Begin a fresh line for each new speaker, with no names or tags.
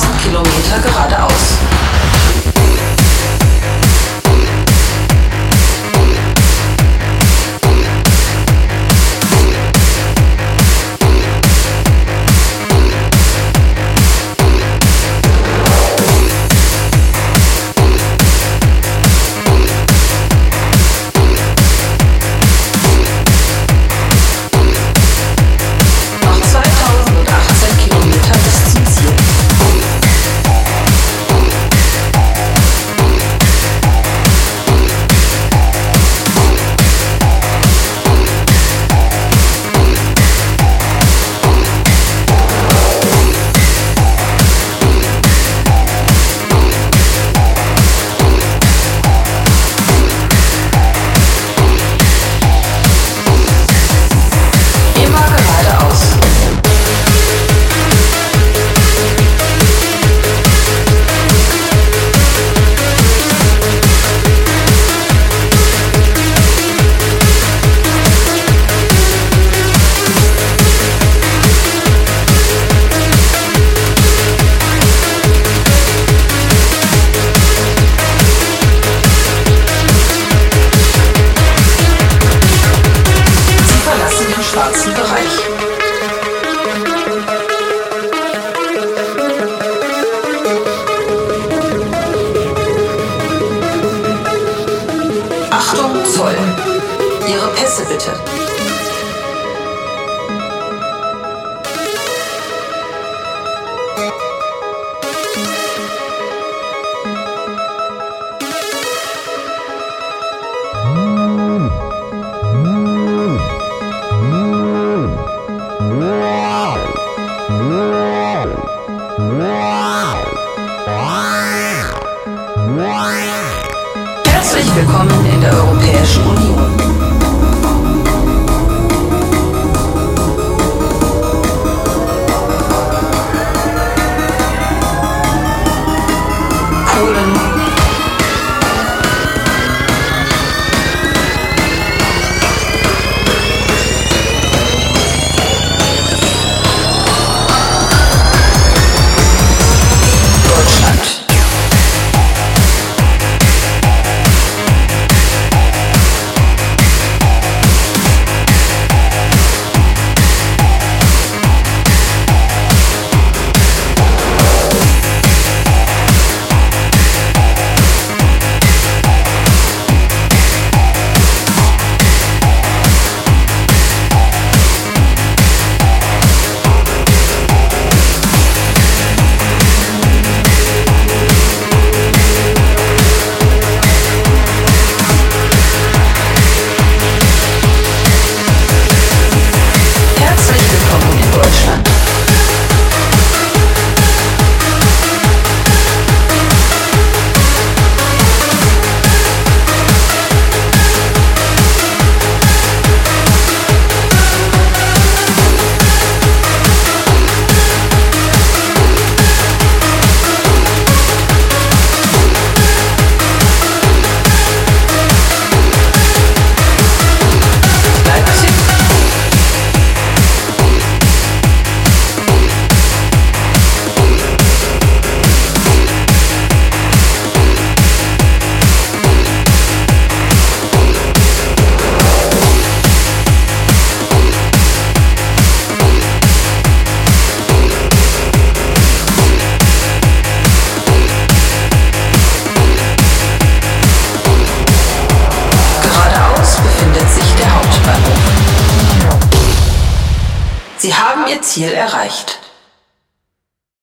1000 Kilometer geradeaus. Pässe bitte. Herzlich willkommen in der Europäischen Union. Sie haben Ihr Ziel erreicht.